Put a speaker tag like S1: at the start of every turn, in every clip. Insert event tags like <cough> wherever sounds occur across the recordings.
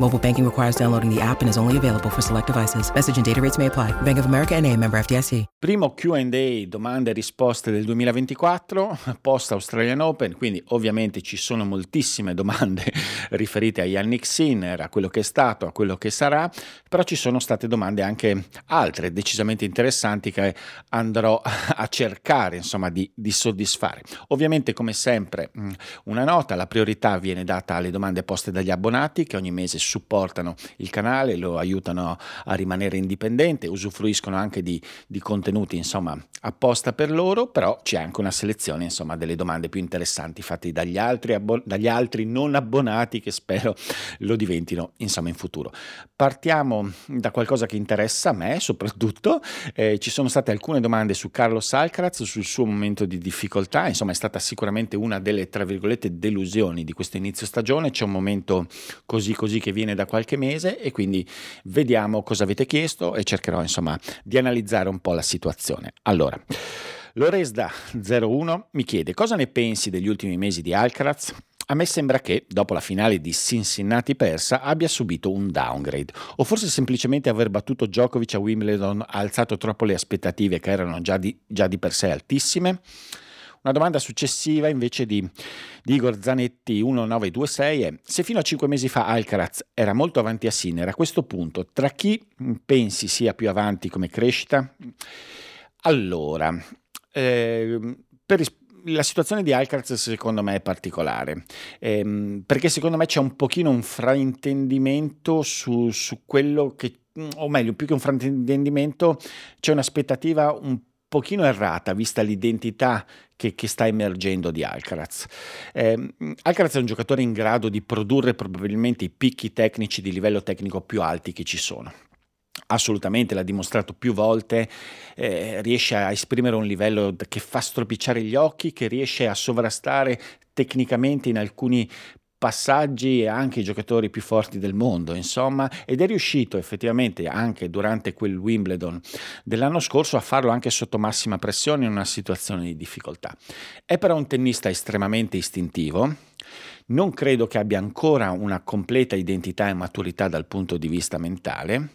S1: Mobile banking requires downloading the app and is only available for select devices. Message and data rates may apply. Bank of America NA, member FDIC.
S2: Primo Q&A, domande e risposte del 2024, post Australian Open, quindi ovviamente ci sono moltissime domande <laughs> riferite a Yannick Sinner, a quello che è stato, a quello che sarà, però ci sono state domande anche altre, decisamente interessanti che andrò <laughs> a cercare insomma di, di soddisfare. Ovviamente come sempre una nota, la priorità viene data alle domande poste dagli abbonati che ogni mese supportano il canale, lo aiutano a rimanere indipendente, usufruiscono anche di, di contenuti insomma apposta per loro, però c'è anche una selezione insomma delle domande più interessanti fatte dagli altri, abbon- dagli altri non abbonati che spero lo diventino insomma in futuro. Partiamo da qualcosa che interessa a me soprattutto, eh, ci sono state alcune domande su Carlos Alcaraz, sul suo momento di difficoltà, insomma è stata sicuramente una delle tra virgolette delusioni di questo inizio stagione, c'è un momento così così che viene da qualche mese e quindi vediamo cosa avete chiesto e cercherò insomma di analizzare un po' la situazione. Allora, Loresda01 mi chiede cosa ne pensi degli ultimi mesi di Alcaraz? A me sembra che, dopo la finale di Cincinnati persa, abbia subito un downgrade, o forse semplicemente aver battuto Djokovic a Wimbledon ha alzato troppo le aspettative che erano già di, già di per sé altissime? Una domanda successiva invece di, di Igor Zanetti 1926 è se fino a cinque mesi fa Alcaraz era molto avanti a Sinner, a questo punto tra chi pensi sia più avanti come crescita? Allora, eh, per rispondere la situazione di Alcaraz secondo me è particolare, ehm, perché secondo me c'è un pochino un fraintendimento su, su, quello che, o meglio, più che un fraintendimento, c'è un'aspettativa un pochino errata, vista l'identità che, che sta emergendo di Alcaraz. Eh, Alcaraz è un giocatore in grado di produrre probabilmente i picchi tecnici di livello tecnico più alti che ci sono assolutamente l'ha dimostrato più volte, eh, riesce a esprimere un livello che fa stropicciare gli occhi, che riesce a sovrastare tecnicamente in alcuni passaggi e anche i giocatori più forti del mondo, insomma, ed è riuscito effettivamente anche durante quel Wimbledon dell'anno scorso a farlo anche sotto massima pressione in una situazione di difficoltà. È però un tennista estremamente istintivo, non credo che abbia ancora una completa identità e maturità dal punto di vista mentale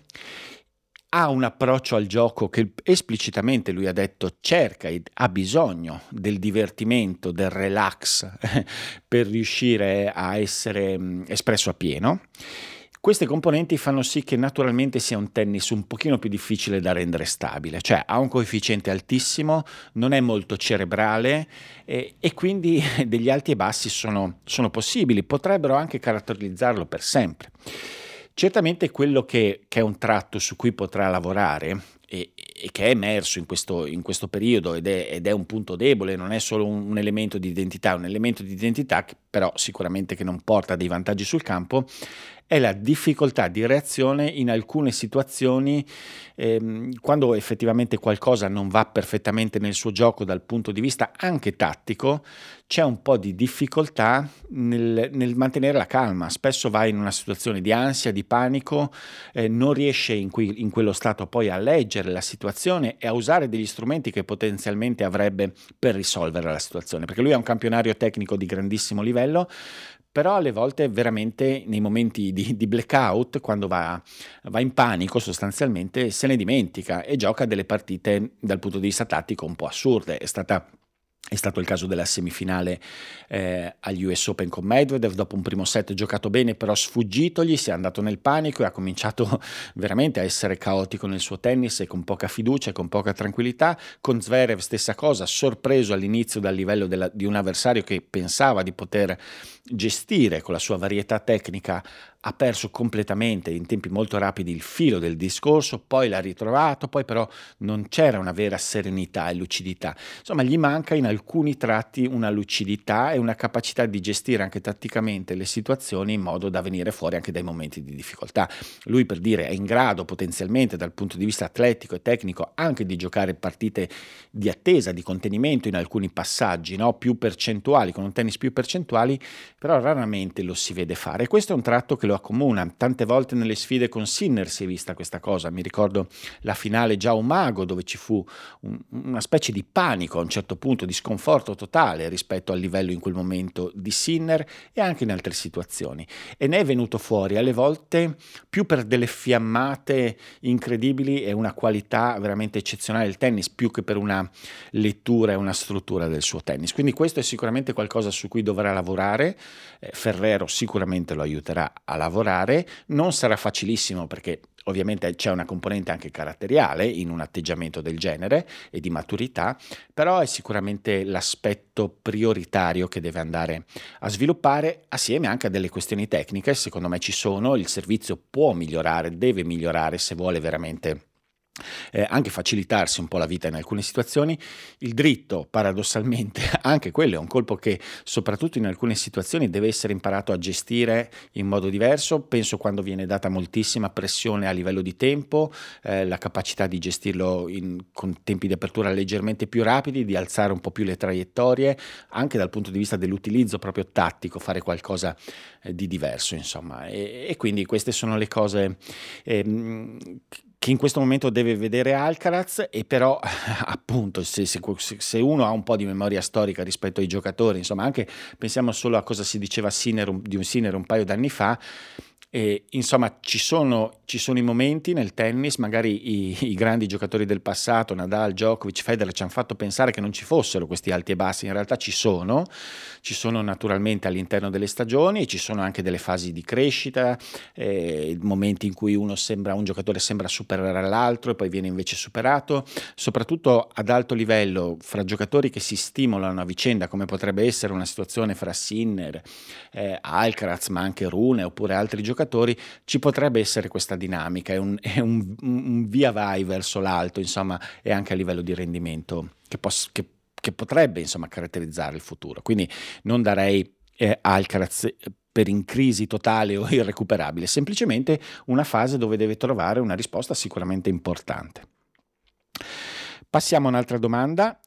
S2: ha un approccio al gioco che esplicitamente lui ha detto cerca e ha bisogno del divertimento, del relax <laughs> per riuscire a essere mm, espresso a pieno. Queste componenti fanno sì che naturalmente sia un tennis un pochino più difficile da rendere stabile, cioè ha un coefficiente altissimo, non è molto cerebrale e, e quindi <laughs> degli alti e bassi sono, sono possibili, potrebbero anche caratterizzarlo per sempre. Certamente quello che, che, è un tratto su cui potrà lavorare e, e che è emerso in questo, in questo periodo ed è, ed è, un punto debole, non è solo un, un, elemento di identità, un elemento di identità che però sicuramente che non porta dei vantaggi sul campo, è la difficoltà di reazione in alcune situazioni ehm, quando effettivamente qualcosa non va perfettamente nel suo gioco dal punto di vista anche tattico, c'è un po' di difficoltà nel, nel mantenere la calma, spesso va in una situazione di ansia, di panico, eh, non riesce in, cui, in quello stato poi a leggere la situazione e a usare degli strumenti che potenzialmente avrebbe per risolvere la situazione, perché lui è un campionario tecnico di grandissimo livello, però alle volte veramente nei momenti di, di blackout, quando va, va, in panico sostanzialmente, se ne dimentica e gioca delle partite dal punto di vista tattico un po' assurde. È stata è stato il caso della semifinale eh, agli US Open con Medvedev, dopo un primo set giocato bene però sfuggitogli, si è andato nel panico e ha cominciato <laughs> veramente a essere caotico nel suo tennis e con poca fiducia e con poca tranquillità. Con Zverev stessa cosa, sorpreso all'inizio dal livello della, di un avversario che pensava di poter gestire con la sua varietà tecnica ha perso completamente in tempi molto rapidi il filo del discorso, poi l'ha ritrovato, poi però non c'era una vera serenità e lucidità. Insomma, gli manca in alcuni tratti una lucidità e una capacità di gestire anche tatticamente le situazioni in modo da venire fuori anche dai momenti di difficoltà. Lui per dire è in grado potenzialmente dal punto di vista atletico e tecnico anche di giocare partite di attesa, di contenimento in alcuni passaggi, no? più percentuali, con un tennis più percentuali, però raramente lo si vede fare. Questo è un tratto che lo accomuna. Tante volte nelle sfide con Sinner si è vista questa cosa. Mi ricordo la finale già un mago dove ci fu un, una specie di panico a un certo punto, di sconforto totale rispetto al livello in quel momento di Sinner e anche in altre situazioni. E ne è venuto fuori alle volte più per delle fiammate incredibili e una qualità veramente eccezionale del tennis, più che per una lettura e una struttura del suo tennis. Quindi questo è sicuramente qualcosa su cui dovrà lavorare. Eh, Ferrero sicuramente lo aiuterà a lavorare, non sarà facilissimo perché ovviamente c'è una componente anche caratteriale in un atteggiamento del genere e di maturità, però è sicuramente l'aspetto prioritario che deve andare a sviluppare assieme anche a delle questioni tecniche, secondo me ci sono, il servizio può migliorare, deve migliorare se vuole veramente eh, anche facilitarsi un po' la vita in alcune situazioni. Il dritto, paradossalmente, <laughs> anche quello è un colpo che soprattutto in alcune situazioni deve essere imparato a gestire in modo diverso. Penso quando viene data moltissima pressione a livello di tempo, eh, la capacità di gestirlo in, con tempi di apertura leggermente più rapidi, di alzare un po' più le traiettorie, anche dal punto di vista dell'utilizzo proprio tattico, fare qualcosa eh, di diverso, insomma. E, e, quindi queste sono le cose ehm, che in questo momento deve vedere Alcaraz e però <laughs> appunto se, se, se, uno ha un po' di memoria storica rispetto ai giocatori, insomma anche pensiamo solo a cosa si diceva Sinner, di un Sinner un paio d'anni fa, e, insomma, ci sono, ci sono, i momenti nel tennis, magari i, i, grandi giocatori del passato, Nadal, Djokovic, Federer, ci hanno fatto pensare che non ci fossero questi alti e bassi, in realtà ci sono, ci sono naturalmente all'interno delle stagioni, ci sono anche delle fasi di crescita, eh, momenti in cui sembra, un giocatore sembra superare l'altro e poi viene invece superato, soprattutto ad alto livello, fra giocatori che si stimolano a vicenda, come potrebbe essere una situazione fra Sinner, eh, Alcaraz, ma anche Rune oppure altri giocatori giocatori, ci potrebbe essere questa dinamica, è un, è un, un via vai verso l'alto, insomma, e anche a livello di rendimento che, pos- che, che potrebbe insomma, caratterizzare il futuro. Quindi non darei eh, Alcaraz eh, per in crisi totale o irrecuperabile, semplicemente una fase dove deve trovare una risposta sicuramente importante. Passiamo a un'altra domanda.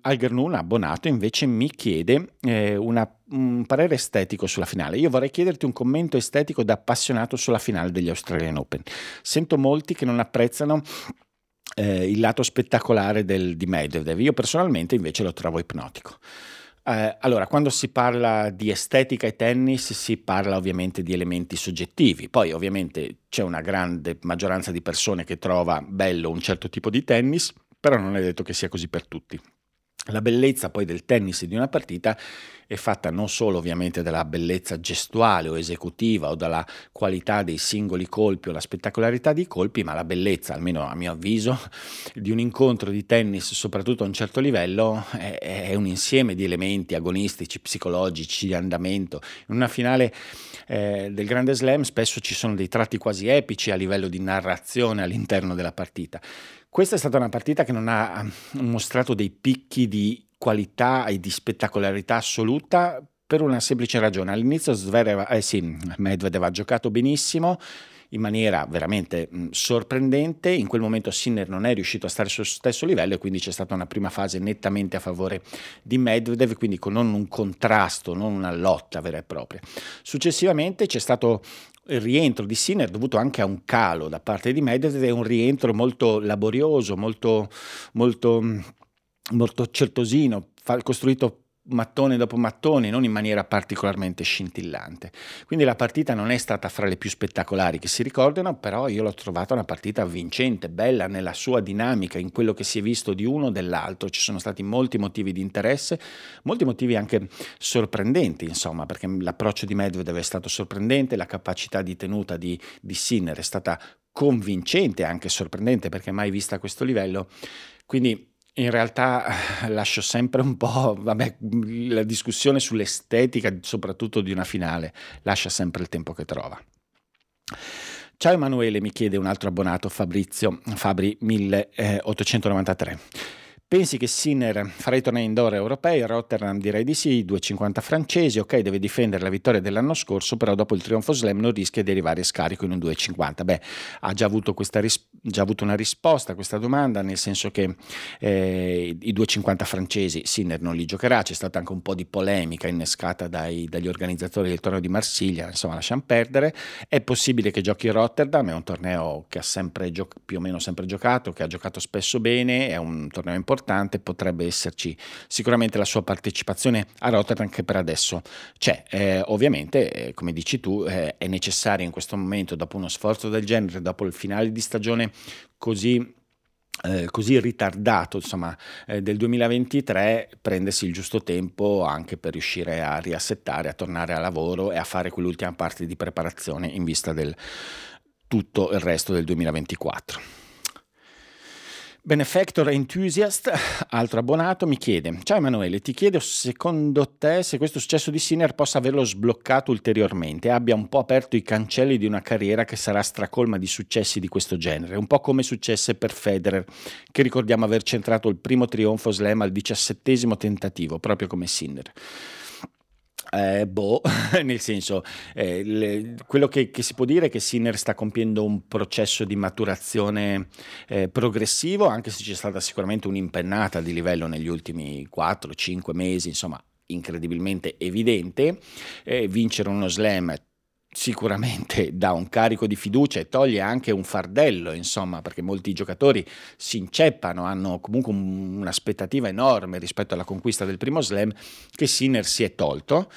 S2: Algernun, abbonato, invece mi chiede eh, una, un parere estetico sulla finale. Io vorrei chiederti un commento estetico da appassionato sulla finale degli Australian Open. Sento molti che non apprezzano eh, il lato spettacolare del, di Medvedev. Io personalmente invece lo trovo ipnotico. Eh, allora, quando si parla di estetica e tennis si parla ovviamente di elementi soggettivi, poi ovviamente c'è una grande maggioranza di persone che trova bello un certo tipo di tennis però non è detto che sia così per tutti. La bellezza poi del tennis di una partita è fatta non solo ovviamente dalla bellezza gestuale o esecutiva o dalla qualità dei singoli colpi o la spettacolarità dei colpi, ma la bellezza, almeno a mio avviso, <laughs> di un incontro di tennis, soprattutto a un certo livello, è, è un insieme di elementi agonistici, psicologici, di andamento. In una finale eh, del Grande Slam spesso ci sono dei tratti quasi epici a livello di narrazione all'interno della partita. Questa è stata una partita che non ha mostrato dei picchi di qualità e di spettacolarità assoluta per una semplice ragione. All'inizio Zverev, eh sì, Medvedev ha giocato benissimo, in maniera veramente sorprendente. In quel momento Sinner non è riuscito a stare sul stesso livello e quindi c'è stata una prima fase nettamente a favore di Medvedev, quindi con non un contrasto, non una lotta vera e propria. Successivamente c'è stato il rientro di Sinner dovuto anche a un calo da parte di Medvedev è un rientro molto laborioso, molto, molto, molto certosino, costruito mattone dopo mattone, non in maniera particolarmente scintillante. Quindi la partita non è stata fra le più spettacolari che si ricordano, però io l'ho trovata una partita vincente, bella nella sua dinamica, in quello che si è visto di uno o dell'altro. Ci sono stati molti motivi di interesse, molti motivi anche sorprendenti, insomma, perché l'approccio di Medvedev è stato sorprendente, la capacità di tenuta di, di Sinner è stata convincente, anche sorprendente, perché mai vista a questo livello. Quindi in realtà eh, lascio sempre un po', vabbè, la discussione sull'estetica, soprattutto di una finale, lascia sempre il tempo che trova. Ciao Emanuele, mi chiede un altro abbonato, Fabrizio, Fabri 1893. Pensi che Sinner farà i tornei indoor europei? Rotterdam direi di sì, 2,50 francesi, ok, deve difendere la vittoria dell'anno scorso, però dopo il trionfo slam non rischia di arrivare scarico in un 2,50. Beh, ha già avuto, ris- già avuto, una risposta a questa domanda, nel senso che eh, i 2,50 francesi Sinner non li giocherà, c'è stata anche un po' di polemica innescata dai, dagli organizzatori del torneo di Marsiglia, insomma lasciamo perdere, è possibile che giochi Rotterdam, è un torneo che ha sempre più o meno sempre giocato, che ha giocato spesso bene, è un torneo importante importante potrebbe esserci sicuramente la sua partecipazione a Rotterdam che per adesso c'è. Eh, ovviamente, eh, come dici tu, eh, è necessario in questo momento, dopo uno sforzo del genere, dopo il finale di stagione così eh, così ritardato insomma, eh, del 2023 prendersi il giusto tempo anche per riuscire a riassettare, a tornare a lavoro e a fare quell'ultima parte di preparazione in vista del tutto il resto del 2024. Benefactor Enthusiast, altro abbonato, mi chiede: Ciao Emanuele, ti chiedo secondo te se questo successo di Sinner possa averlo sbloccato ulteriormente abbia un po' aperto i cancelli di una carriera che sarà stracolma di successi di questo genere, un po' come successe per Federer, che ricordiamo aver centrato il primo trionfo slam al diciassettesimo tentativo, proprio come Sinner. Eh, boh, <laughs> nel senso, eh, le, quello che, che, si può dire è che Sinner sta compiendo un processo di maturazione eh, progressivo, anche se c'è stata sicuramente un'impennata di livello negli ultimi 4-5 mesi, insomma, incredibilmente evidente. Eh, vincere uno slam sicuramente dà un carico di fiducia e toglie anche un fardello, insomma, perché molti giocatori si inceppano, hanno comunque un, un'aspettativa enorme rispetto alla conquista del primo slam che Sinner si è tolto.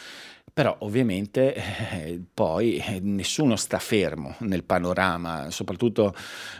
S2: Però ovviamente eh, poi eh, nessuno sta fermo nel panorama, soprattutto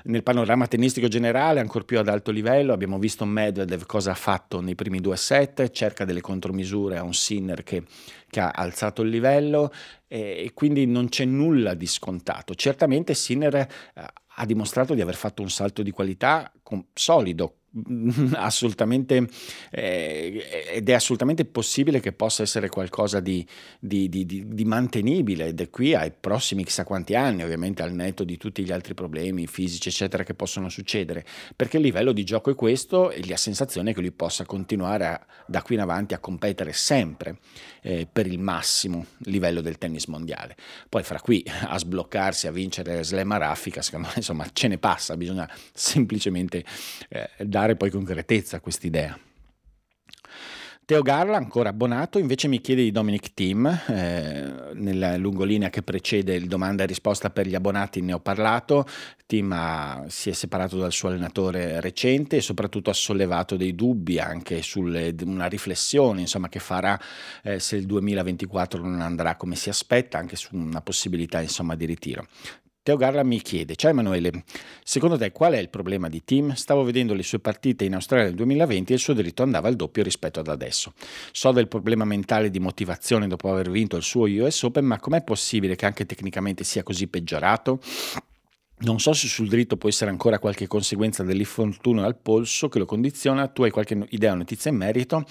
S2: nel panorama tennistico generale, ancora più ad alto livello. Abbiamo visto Medvedev cosa ha fatto nei primi due set, cerca delle contromisure a un Sinner che, che ha alzato il livello eh, e quindi non c'è nulla di scontato. Certamente Sinner eh, ha dimostrato di aver fatto un salto di qualità con, solido, <laughs> assolutamente eh, ed è assolutamente possibile che possa essere qualcosa di, di, di, di, mantenibile è qui ai prossimi chissà quanti anni ovviamente al netto di tutti gli altri problemi fisici eccetera che possono succedere. Perché il livello di gioco è questo e la sensazione che lui possa continuare a, da qui in avanti a competere sempre eh, per il massimo livello del tennis mondiale. Poi fra qui a sbloccarsi a vincere slam a raffica secondo me insomma ce ne passa bisogna semplicemente eh, dare poi concretezza a quest'idea. Teo Garla, ancora abbonato, invece mi chiede di Dominic Team, eh, nella lungolinea che precede il domanda e risposta per gli abbonati ne ho parlato, Team ha, si è separato dal suo allenatore recente e soprattutto ha sollevato dei dubbi anche su una riflessione insomma, che farà eh, se il 2024 non andrà come si aspetta, anche su una possibilità insomma, di ritiro. Teo Garla mi chiede, ciao Emanuele, secondo te qual è il problema di Tim? Stavo vedendo le sue partite in Australia nel 2020 e il suo diritto andava al doppio rispetto ad adesso. So del problema mentale di motivazione dopo aver vinto il suo US Open, ma com'è possibile che anche tecnicamente sia così peggiorato? Non so se sul dritto può essere ancora qualche conseguenza dell'infortunio al polso che lo condiziona, tu hai qualche idea o notizia in merito?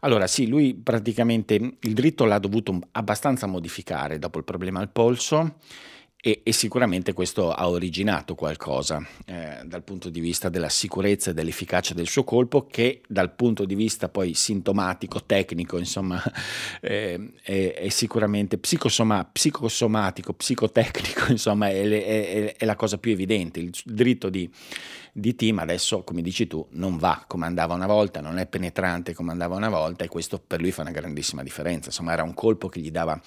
S2: Allora sì, lui praticamente il dritto l'ha dovuto abbastanza modificare dopo il problema al polso e, e, sicuramente questo ha originato qualcosa eh, dal punto di vista della sicurezza e dell'efficacia del suo colpo che dal punto di vista poi sintomatico, tecnico, insomma, <laughs> eh, è, è, sicuramente psicosoma, psicosomatico, psicotecnico, <laughs> insomma, è, è, è la cosa più evidente. Il dritto di di team adesso, come dici tu, non va come andava una volta, non è penetrante come andava una volta e questo per lui fa una grandissima differenza. Insomma, era un colpo che gli dava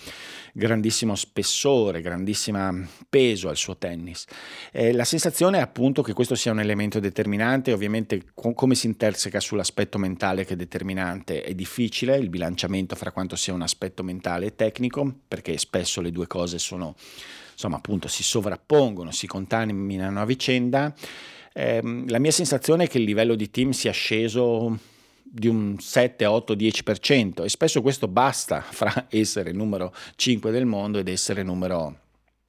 S2: grandissimo spessore, grandissimo peso al suo tennis. Eh, la sensazione è appunto che questo sia un elemento determinante, ovviamente com- come si interseca sull'aspetto mentale che è determinante è difficile, il bilanciamento fra quanto sia un aspetto mentale e tecnico, perché spesso le due cose sono insomma appunto si sovrappongono, si contaminano a vicenda eh, la mia sensazione è che il livello di team sia sceso di un 7, 8, 10% e spesso questo basta <laughs> fra essere numero 5 del mondo ed essere numero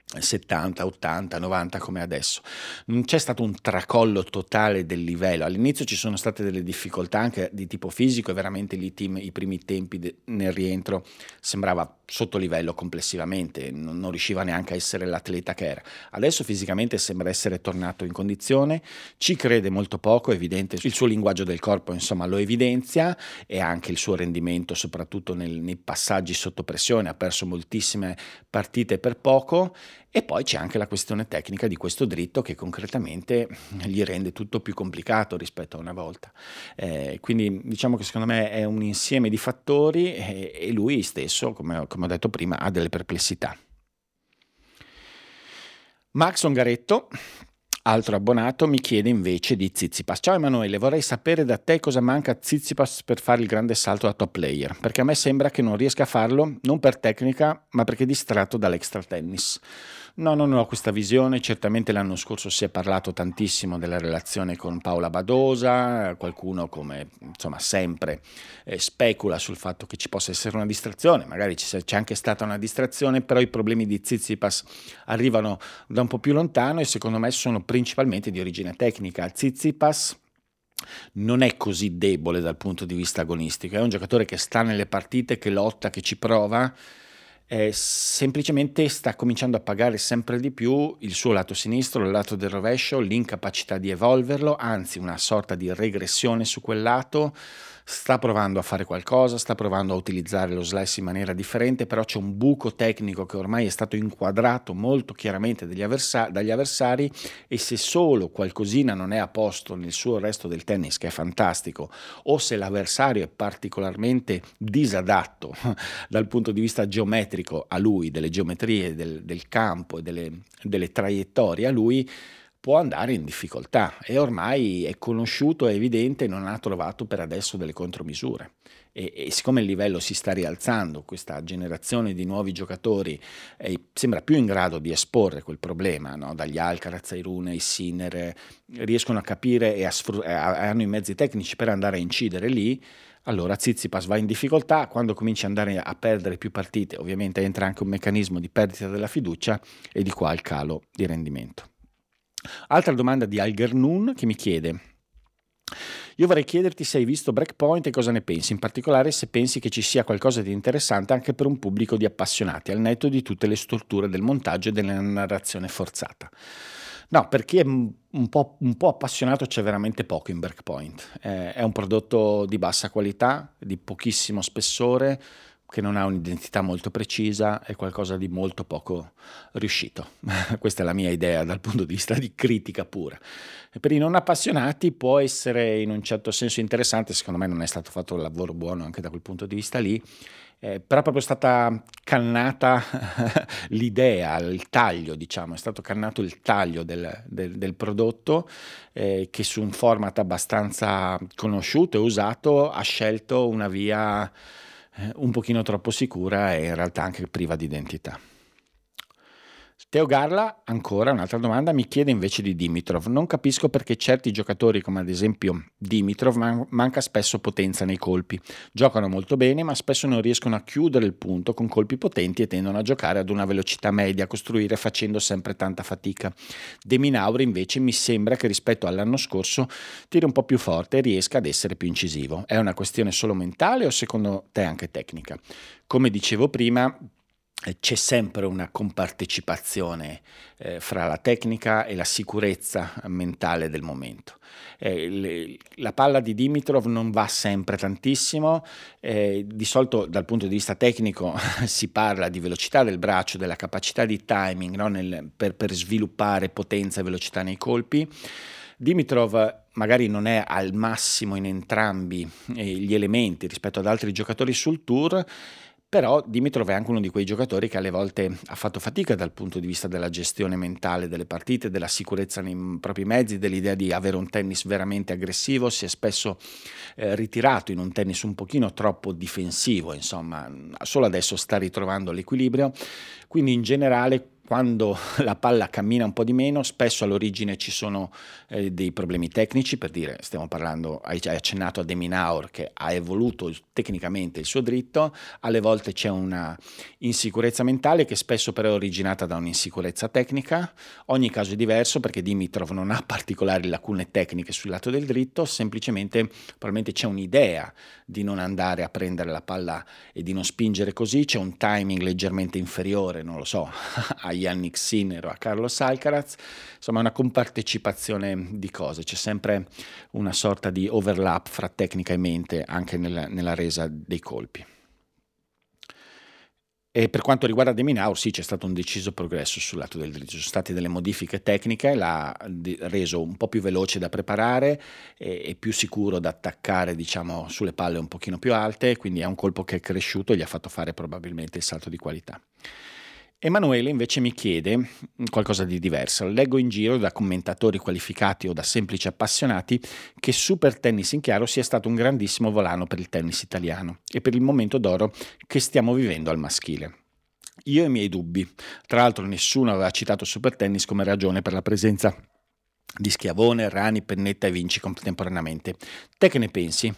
S2: 70, 80, 90 come adesso. Non c'è stato un tracollo totale del livello. All'inizio ci sono state delle difficoltà anche di tipo fisico e veramente lì team, i primi tempi de, nel rientro sembrava sotto livello complessivamente, non, non, riusciva neanche a essere l'atleta che era. Adesso fisicamente sembra essere tornato in condizione, ci crede molto poco, è evidente, il suo linguaggio del corpo insomma lo evidenzia e anche il suo rendimento soprattutto nel, nei passaggi sotto pressione, ha perso moltissime partite per poco e poi c'è anche la questione tecnica di questo dritto che concretamente gli rende tutto più complicato rispetto a una volta. Eh, quindi diciamo che secondo me è un insieme di fattori e, e lui stesso, come, come ho detto prima, ha delle perplessità. Max Ongaretto, altro abbonato, mi chiede invece di Zizipas. Ciao Emanuele, vorrei sapere da te cosa manca a Zizipas per fare il grande salto da top player, perché a me sembra che non riesca a farlo non per tecnica, ma perché distratto dall'extra tennis. No, non ho questa visione, certamente l'anno scorso si è parlato tantissimo della relazione con Paola Badosa, qualcuno come insomma sempre eh, specula sul fatto che ci possa essere una distrazione, magari c'è anche stata una distrazione, però i problemi di Zizipas arrivano da un po' più lontano e secondo me sono principalmente di origine tecnica. Zizipas non è così debole dal punto di vista agonistico, è un giocatore che sta nelle partite, che lotta, che ci prova eh, semplicemente sta cominciando a pagare sempre di più il suo lato sinistro, il lato del rovescio, l'incapacità di evolverlo, anzi una sorta di regressione su quel lato sta provando a fare qualcosa, sta provando a utilizzare lo slice in maniera differente, però c'è un buco tecnico che ormai è stato inquadrato molto chiaramente avversa- dagli avversari e se solo qualcosina non è a posto nel suo resto del tennis, che è fantastico, o se l'avversario è particolarmente disadatto <laughs> dal punto di vista geometrico a lui, delle geometrie del, del campo e delle, delle traiettorie a lui, può andare in difficoltà e ormai è conosciuto, è evidente, non ha trovato per adesso delle contromisure. E, e siccome il livello si sta rialzando, questa generazione di nuovi giocatori eh, sembra più in grado di esporre quel problema, no? dagli Alcaraz ai Rune, ai Sinner, riescono a capire e a sfr- hanno i mezzi tecnici per andare a incidere lì, allora Zizipas va in difficoltà, quando comincia ad andare a perdere più partite, ovviamente entra anche un meccanismo di perdita della fiducia e di qua il calo di rendimento. Altra domanda di Algernoon che mi chiede io vorrei chiederti se hai visto Breakpoint e cosa ne pensi, in particolare se pensi che ci sia qualcosa di interessante anche per un pubblico di appassionati, al netto di tutte le strutture del montaggio e della narrazione forzata. No, per chi è un po', un po appassionato c'è veramente poco in Breakpoint. Eh, è un prodotto di bassa qualità, di pochissimo spessore, che non ha un'identità molto precisa, è qualcosa di molto poco riuscito. <laughs> Questa è la mia idea dal punto di vista di critica pura. Per i non appassionati può essere in un certo senso interessante, secondo me non è stato fatto un lavoro buono anche da quel punto di vista lì, eh, però è proprio stata cannata <laughs> l'idea, il taglio, diciamo, è stato cannato il taglio del, del, del prodotto eh, che su un format abbastanza conosciuto e usato ha scelto una via un pochino troppo sicura e in realtà anche priva di identità. Teo Garla, ancora un'altra domanda, mi chiede invece di Dimitrov. Non capisco perché certi giocatori, come ad esempio Dimitrov, man- manca spesso potenza nei colpi. Giocano molto bene, ma spesso non riescono a chiudere il punto con colpi potenti e tendono a giocare ad una velocità media, a costruire facendo sempre tanta fatica. De Minauri invece mi sembra che rispetto all'anno scorso tiri un po' più forte e riesca ad essere più incisivo. È una questione solo mentale o secondo te anche tecnica? Come dicevo prima, c'è sempre una compartecipazione eh, fra la tecnica e la sicurezza mentale del momento. Eh, le, la palla di Dimitrov non va sempre tantissimo, eh, di solito dal punto di vista tecnico <laughs> si parla di velocità del braccio, della capacità di timing no? Nel, per, per sviluppare potenza e velocità nei colpi. Dimitrov magari non è al massimo in entrambi eh, gli elementi rispetto ad altri giocatori sul tour, però Dimitrov è anche uno di quei giocatori che alle volte ha fatto fatica dal punto di vista della gestione mentale delle partite, della sicurezza nei propri mezzi, dell'idea di avere un tennis veramente aggressivo, si è spesso eh, ritirato in un tennis un pochino troppo difensivo, insomma, solo adesso sta ritrovando l'equilibrio, quindi in generale quando <laughs> la palla cammina un po' di meno, spesso all'origine ci sono eh, dei problemi tecnici, per dire, stiamo parlando, hai, accennato a Deminaur che ha evoluto tecnicamente il suo dritto, alle volte c'è una insicurezza mentale che spesso però è originata da un'insicurezza tecnica, ogni caso è diverso perché Dimitrov non ha particolari lacune tecniche sul lato del dritto, semplicemente probabilmente c'è un'idea di non andare a prendere la palla e di non spingere così, c'è un timing leggermente inferiore, non lo so, <laughs> a Yannick Sinner o a Carlos Alcaraz, insomma una compartecipazione di cose, c'è sempre una sorta di overlap fra tecnica e mente anche nella, nella resa dei colpi. E per quanto riguarda Deminaur, sì, c'è stato un deciso progresso sul lato del dritto, ci sono state delle modifiche tecniche, l'ha reso un po' più veloce da preparare e, e, più sicuro da attaccare, diciamo, sulle palle un pochino più alte, quindi è un colpo che è cresciuto e gli ha fatto fare probabilmente il salto di qualità. Emanuele invece mi chiede qualcosa di diverso. Leggo in giro da commentatori qualificati o da semplici appassionati che Super Tennis in chiaro sia stato un grandissimo volano per il tennis italiano e per il momento d'oro che stiamo vivendo al maschile. Io ho i miei dubbi. Tra l'altro nessuno aveva citato Super Tennis come ragione per la presenza di Schiavone, Rani, Pennetta e Vinci contemporaneamente. Te che ne pensi?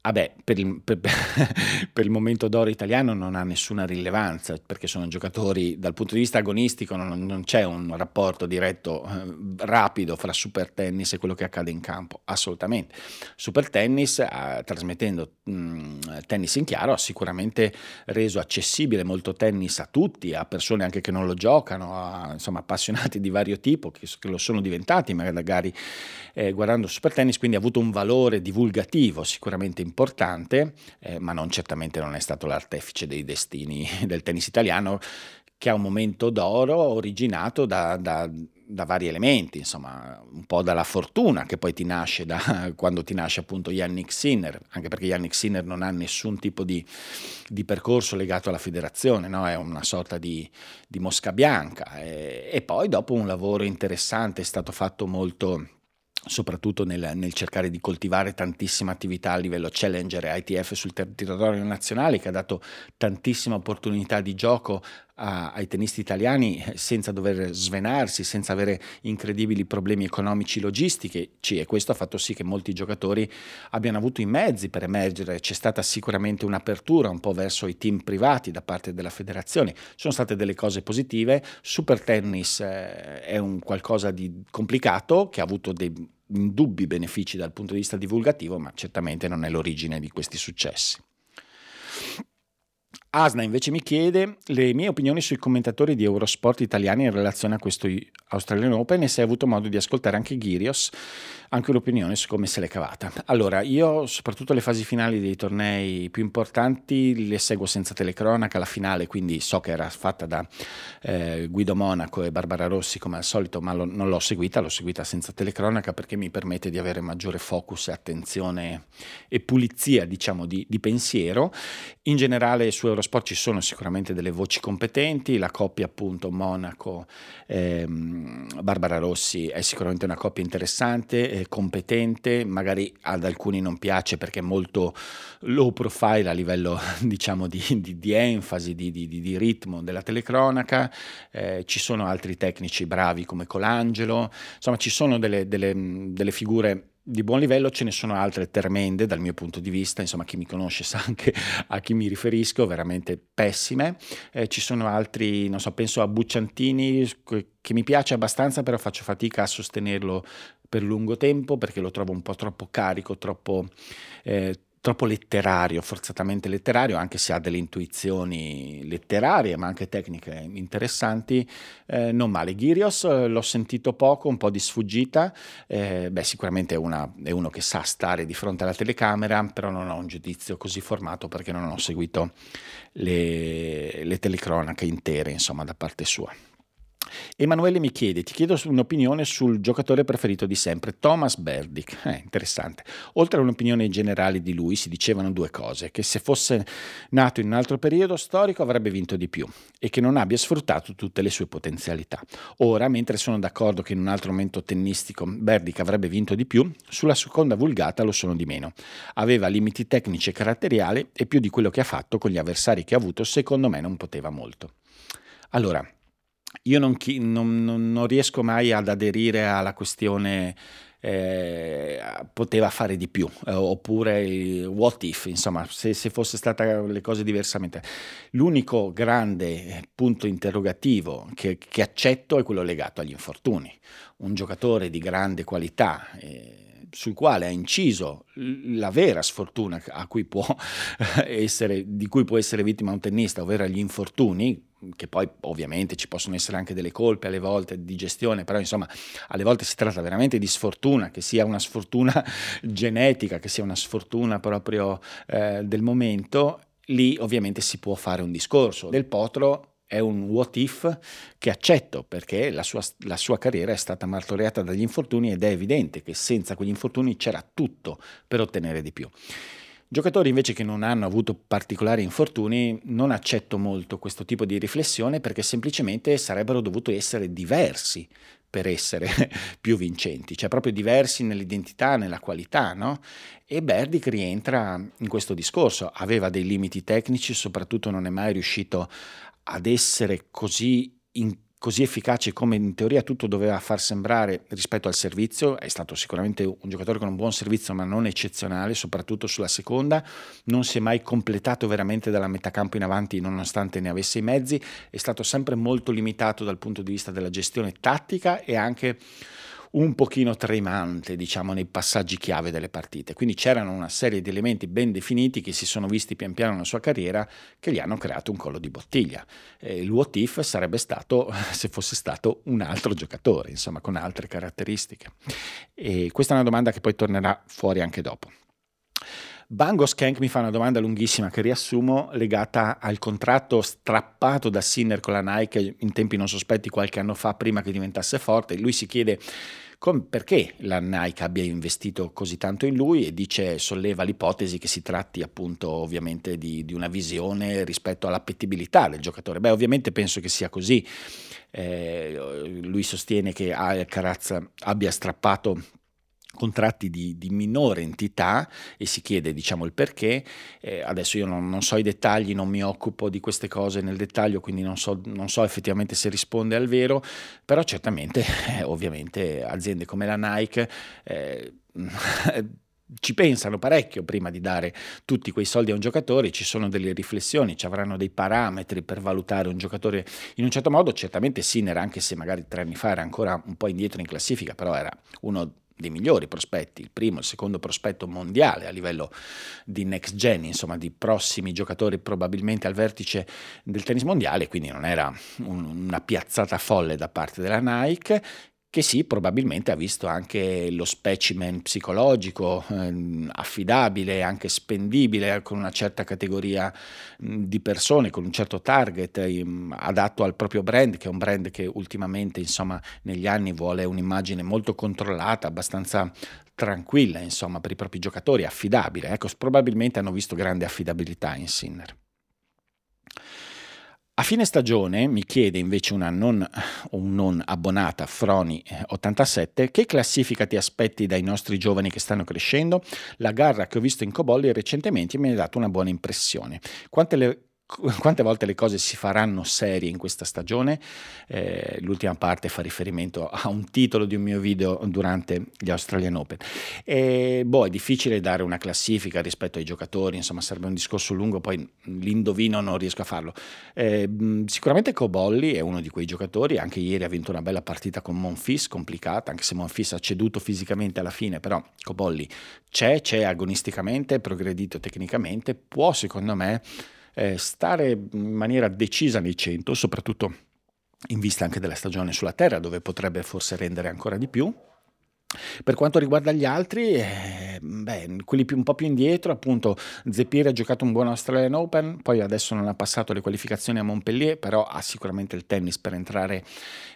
S2: Vabbè, per il, per, <laughs> per il, momento d'oro italiano non ha nessuna rilevanza perché sono giocatori dal punto di vista agonistico, non, non c'è un rapporto diretto eh, rapido fra super tennis e quello che accade in campo, assolutamente. Super tennis, eh, trasmettendo mh, mm, tennis in chiaro, ha sicuramente reso accessibile molto tennis a tutti, a persone anche che non lo giocano, a insomma, appassionati di vario tipo che, che lo sono diventati magari eh, guardando super tennis, quindi ha avuto un valore divulgativo sicuramente importante eh, ma non certamente non è stato l'artefice dei destini <laughs> del tennis italiano, che ha un momento d'oro originato da, da, da, vari elementi, insomma, un po' dalla fortuna che poi ti nasce da <laughs> quando ti nasce appunto Yannick Sinner, anche perché Yannick Sinner non ha nessun tipo di, di percorso legato alla federazione, no? è una sorta di, di mosca bianca. E, e poi dopo un lavoro interessante è stato fatto molto soprattutto nel, nel, cercare di coltivare tantissima attività a livello challenger e ITF sul territorio nazionale, che ha dato tantissima opportunità di gioco a, ai tennisti italiani eh, senza dover svenarsi, senza avere incredibili problemi economici logistici e questo ha fatto sì che molti giocatori abbiano avuto i mezzi per emergere, c'è stata sicuramente un'apertura un po' verso i team privati da parte della federazione, sono state delle cose positive, Super Tennis eh, è un qualcosa di complicato che ha avuto dei indubbi benefici dal punto di vista divulgativo, ma certamente non è l'origine di questi successi. Asna invece mi chiede le mie opinioni sui commentatori di Eurosport italiani in relazione a questo Australian Open e se hai avuto modo di ascoltare anche Ghirios anche un'opinione su come se l'è cavata. Allora, io soprattutto le fasi finali dei tornei più importanti le seguo senza telecronaca, la finale quindi so che era fatta da eh, Guido Monaco e Barbara Rossi come al solito, ma lo, non l'ho seguita, l'ho seguita senza telecronaca perché mi permette di avere maggiore focus e attenzione e pulizia, diciamo, di, di pensiero. In generale su Eurosport ci sono sicuramente delle voci competenti, la coppia appunto Monaco, ehm, Barbara Rossi è sicuramente una coppia interessante eh, competente, magari ad alcuni non piace perché è molto low profile a livello <laughs> diciamo di, di, di enfasi, di, di, ritmo della telecronaca, eh, ci sono altri tecnici bravi come Colangelo, insomma ci sono delle, delle, delle figure di buon livello, ce ne sono altre tremende dal mio punto di vista, insomma chi mi conosce sa anche a chi mi riferisco, veramente pessime. Eh, ci sono altri, non so, penso a Bucciantini che mi piace abbastanza, però faccio fatica a sostenerlo per lungo tempo perché lo trovo un po' troppo carico, troppo, eh, troppo letterario, forzatamente letterario, anche se ha delle intuizioni letterarie, ma anche tecniche interessanti. Eh, non male. Ghirios eh, l'ho sentito poco, un po' di sfuggita. Eh, beh, sicuramente è, una, è, uno che sa stare di fronte alla telecamera, però non ho un giudizio così formato perché non ho seguito le, le telecronache intere, insomma, da parte sua. Emanuele mi chiede, ti chiedo un'opinione sul giocatore preferito di sempre, Thomas Berdick. Eh, interessante. Oltre a un'opinione generale di lui, si dicevano due cose, che se fosse nato in un altro periodo storico avrebbe vinto di più e che non abbia sfruttato tutte le sue potenzialità. Ora, mentre sono d'accordo che in un altro momento tennistico Berdick avrebbe vinto di più, sulla seconda vulgata lo sono di meno. Aveva limiti tecnici e caratteriali e più di quello che ha fatto con gli avversari che ha avuto, secondo me non poteva molto. Allora, io non, non, non, riesco mai ad aderire alla questione eh, poteva fare di più, eh, oppure what if, insomma, se, se fosse stata le cose diversamente. L'unico grande punto interrogativo che, che, accetto è quello legato agli infortuni. Un giocatore di grande qualità. Eh, sul quale ha inciso la vera sfortuna cui <laughs> essere, di cui può essere vittima un tennista, ovvero gli infortuni, che poi ovviamente ci possono essere anche delle colpe alle volte di gestione, però insomma alle volte si tratta veramente di sfortuna, che sia una sfortuna <laughs> genetica, che sia una sfortuna proprio eh, del momento, lì ovviamente si può fare un discorso. Del potro è un what if che accetto perché la sua, la sua, carriera è stata martoriata dagli infortuni ed è evidente che senza quegli infortuni c'era tutto per ottenere di più. Giocatori invece che non hanno avuto particolari infortuni non accetto molto questo tipo di riflessione perché semplicemente sarebbero dovuti essere diversi per essere <laughs> più vincenti, cioè proprio diversi nell'identità, nella qualità, no? E Berdic rientra in questo discorso, aveva dei limiti tecnici, soprattutto non è mai riuscito ad essere così in così efficace come in teoria tutto doveva far sembrare rispetto al servizio, è stato sicuramente un giocatore con un buon servizio ma non eccezionale, soprattutto sulla seconda, non si è mai completato veramente dalla metà campo in avanti nonostante ne avesse i mezzi, è stato sempre molto limitato dal punto di vista della gestione tattica e anche un pochino tremante, diciamo, nei passaggi chiave delle partite. Quindi c'erano una serie di elementi ben definiti che si sono visti pian piano nella sua carriera che gli hanno creato un collo di bottiglia. Il what if sarebbe stato <laughs> se fosse stato un altro giocatore, insomma, con altre caratteristiche. E questa è una domanda che poi tornerà fuori anche dopo. Bango Skank mi fa una domanda lunghissima che riassumo legata al contratto strappato da Sinner con la Nike in tempi non sospetti qualche anno fa prima che diventasse forte. Lui si chiede com- perché la Nike abbia investito così tanto in lui e dice, solleva l'ipotesi che si tratti appunto ovviamente di, di una visione rispetto all'appetibilità del giocatore. Beh, ovviamente penso che sia così. Eh, lui sostiene che Alcaraz abbia strappato contratti di, di, minore entità e si chiede diciamo il perché. Eh, adesso io non, non, so i dettagli non mi occupo di queste cose nel dettaglio quindi non so, non so effettivamente se risponde al vero però certamente <laughs> eh, ovviamente aziende come la Nike eh, <laughs> ci pensano parecchio prima di dare tutti quei soldi a un giocatore, ci sono delle riflessioni, ci avranno dei parametri per valutare un giocatore in un certo modo, certamente Sinner anche se magari tre anni fa era ancora un po' indietro in classifica, però era uno dei migliori prospetti, il primo, il secondo prospetto mondiale a livello di next gen, insomma di prossimi giocatori probabilmente al vertice del tennis mondiale, quindi non era un, una piazzata folle da parte della Nike che sì, probabilmente ha visto anche lo specimen psicologico eh, affidabile, anche spendibile con una certa categoria mh, di persone, con un certo target eh, adatto al proprio brand, che è un brand che ultimamente, insomma, negli anni vuole un'immagine molto controllata, abbastanza tranquilla, insomma, per i propri giocatori, affidabile. Ecco, probabilmente hanno visto grande affidabilità in Sinner. A fine stagione mi chiede invece una non, un non abbonata Froni87 eh, che classifica ti aspetti dai nostri giovani che stanno crescendo? La garra che ho visto in Cobolli recentemente mi ha dato una buona impressione. Quante le quante volte le cose si faranno serie in questa stagione. Eh, l'ultima parte fa riferimento a un titolo di un mio video durante gli Australian Open. E, boh, è difficile dare una classifica rispetto ai giocatori, insomma sarebbe un discorso lungo, poi l'indovino non riesco a farlo. Eh, sicuramente Cobolli è uno di quei giocatori, anche ieri ha vinto una bella partita con Monfis, complicata, anche se Monfis ha ceduto fisicamente alla fine, però Cobolli c'è, c'è agonisticamente, progredito tecnicamente, può secondo me eh, stare in maniera decisa nei 100, soprattutto in vista anche della stagione sulla Terra, dove potrebbe forse rendere ancora di più. Per quanto riguarda gli altri, eh, beh, quelli più, un po' più indietro, appunto Zepir ha giocato un buon Australian Open, poi adesso non ha passato le qualificazioni a Montpellier, però ha sicuramente il tennis per entrare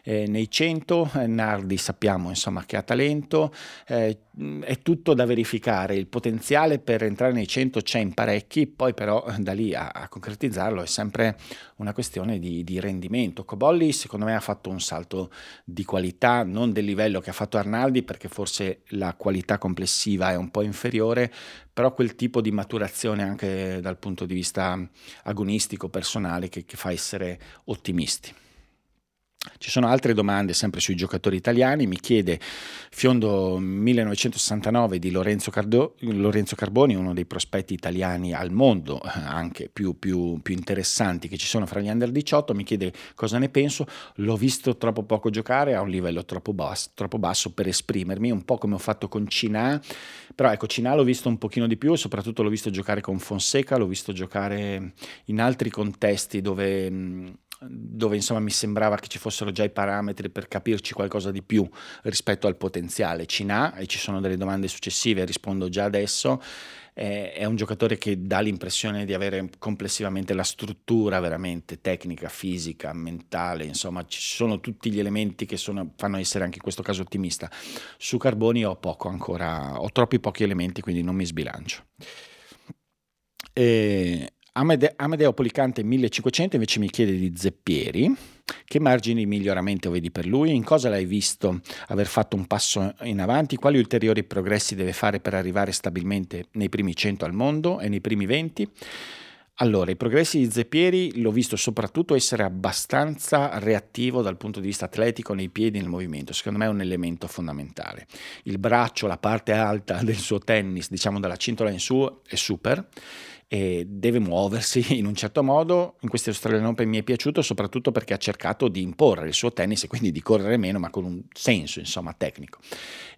S2: eh, nei 100, eh, Nardi sappiamo insomma che ha talento, eh, è tutto da verificare, il potenziale per entrare nei 100 c'è in parecchi, poi però eh, da lì a, a concretizzarlo è sempre una questione di, di, rendimento. Cobolli secondo me ha fatto un salto di qualità, non del livello che ha fatto Arnaldi perché forse la qualità complessiva è un po' inferiore, però quel tipo di maturazione anche dal punto di vista agonistico, personale, che, che fa essere ottimisti. Ci sono altre domande sempre sui giocatori italiani, mi chiede Fiondo 1969 di Lorenzo, Cardo, Lorenzo Carboni, uno dei prospetti italiani al mondo, eh, anche più, più, più, interessanti che ci sono fra gli under 18, mi chiede cosa ne penso, l'ho visto troppo poco giocare a un livello troppo basso, troppo basso per esprimermi, un po' come ho fatto con Cinà, però ecco Cinà l'ho visto un pochino di più e soprattutto l'ho visto giocare con Fonseca, l'ho visto giocare in altri contesti dove dove insomma mi sembrava che ci fossero già i parametri per capirci qualcosa di più rispetto al potenziale. Cina, e ci sono delle domande successive, rispondo già adesso, è un giocatore che dà l'impressione di avere complessivamente la struttura veramente tecnica, fisica, mentale, insomma ci sono tutti gli elementi che sono, fanno essere anche in questo caso ottimista. Su Carboni ho poco ancora, ho troppi pochi elementi, quindi non mi sbilancio. E Amede- Amedeo Policante 1500 invece mi chiede di Zeppieri. Che margini di miglioramento vedi per lui? In cosa l'hai visto aver fatto un passo in avanti? Quali ulteriori progressi deve fare per arrivare stabilmente nei primi 100 al mondo e nei primi 20? Allora, i progressi di Zeppieri l'ho visto soprattutto essere abbastanza reattivo dal punto di vista atletico nei piedi e nel movimento, secondo me è un elemento fondamentale. Il braccio, la parte alta del suo tennis, diciamo dalla cintola in su, è super e deve muoversi <laughs> in un certo modo. In questi Australian Open mi è piaciuto soprattutto perché ha cercato di imporre il suo tennis e quindi di correre meno, ma con un senso insomma tecnico.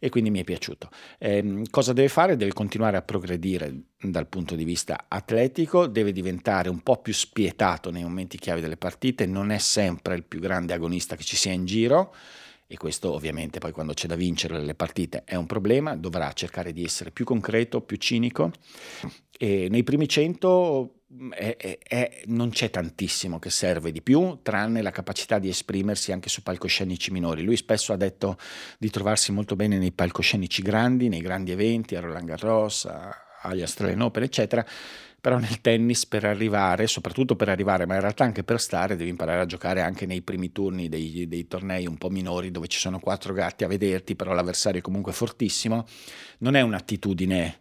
S2: E quindi mi è piaciuto. Eh, cosa deve fare? Deve continuare a progredire dal punto di vista atletico, deve diventare un po' più spietato nei momenti chiave delle partite, non è sempre il più grande agonista che ci sia in giro e questo ovviamente poi quando c'è da vincere le partite è un problema, dovrà cercare di essere più concreto, più cinico e nei primi 100 è, è, è, non c'è tantissimo che serve di più, tranne la capacità di esprimersi anche su palcoscenici minori. Lui spesso ha detto di trovarsi molto bene nei palcoscenici grandi, nei grandi eventi, a Roland Garros, agli Australian Open, eccetera, però nel tennis per arrivare, soprattutto per arrivare, ma in realtà anche per stare, devi imparare a giocare anche nei primi turni dei, dei, tornei un po' minori dove ci sono quattro gatti a vederti, però l'avversario è comunque fortissimo. Non è un'attitudine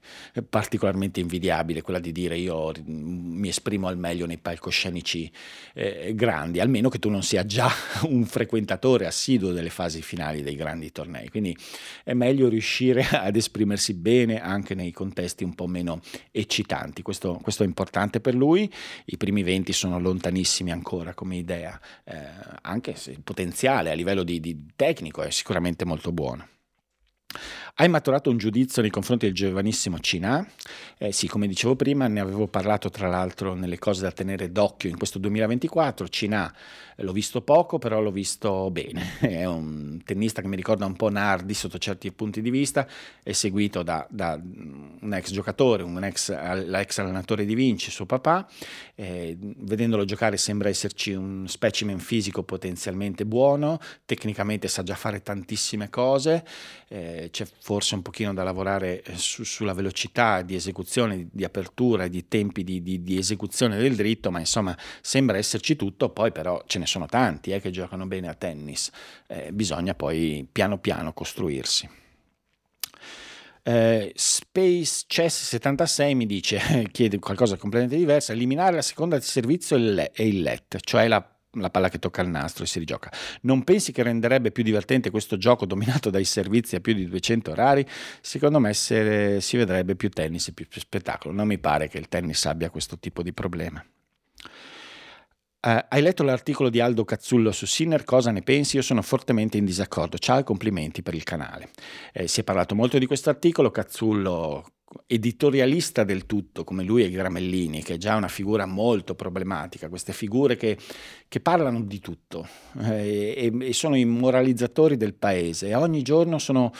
S2: particolarmente invidiabile quella di dire io mi esprimo al meglio nei palcoscenici eh, grandi, almeno che tu non sia già <laughs> un frequentatore assiduo delle fasi finali dei grandi tornei. Quindi è meglio riuscire <laughs> ad esprimersi bene anche nei contesti un po' meno eccitanti. Questo, questo questo è importante per lui, i primi 20 sono lontanissimi ancora come idea, eh, anche se il potenziale a livello di, di tecnico è sicuramente molto buono. Hai maturato un giudizio nei confronti del giovanissimo Cina? Eh sì, come dicevo prima, ne avevo parlato tra l'altro nelle cose da tenere d'occhio in questo 2024. Cina l'ho visto poco, però l'ho visto bene. <laughs> È un tennista che mi ricorda un po' Nardi sotto certi punti di vista, è seguito da, da un ex giocatore, un ex, l'ex allenatore di Vinci, suo papà. Eh, vedendolo giocare sembra esserci un specimen fisico potenzialmente buono, tecnicamente sa già fare tantissime cose, eh, c'è forse un pochino da lavorare eh, su, sulla velocità di esecuzione, di apertura e di tempi di, di, di, esecuzione del dritto, ma insomma sembra esserci tutto, poi però ce ne sono tanti eh, che giocano bene a tennis, eh, bisogna poi piano piano costruirsi. Eh, Space Chess 76 mi dice, <laughs> chiede qualcosa completamente diverso, eliminare la seconda di servizio e il LET, cioè la la palla che tocca al nastro e si rigioca. Non pensi che renderebbe più divertente questo gioco dominato dai servizi a più di 200 orari? Secondo me se, si vedrebbe più tennis e più, più spettacolo. Non mi pare che il tennis abbia questo tipo di problema. Uh, hai letto l'articolo di Aldo Cazzullo su Sinner, cosa ne pensi? Io sono fortemente in disaccordo. Ciao e complimenti per il canale. Eh, si è parlato molto di questo articolo, Cazzullo editorialista del tutto, come lui e Gramellini, che è già una figura molto problematica, queste figure che, che parlano di tutto eh, e, e, sono i moralizzatori del paese e ogni giorno sono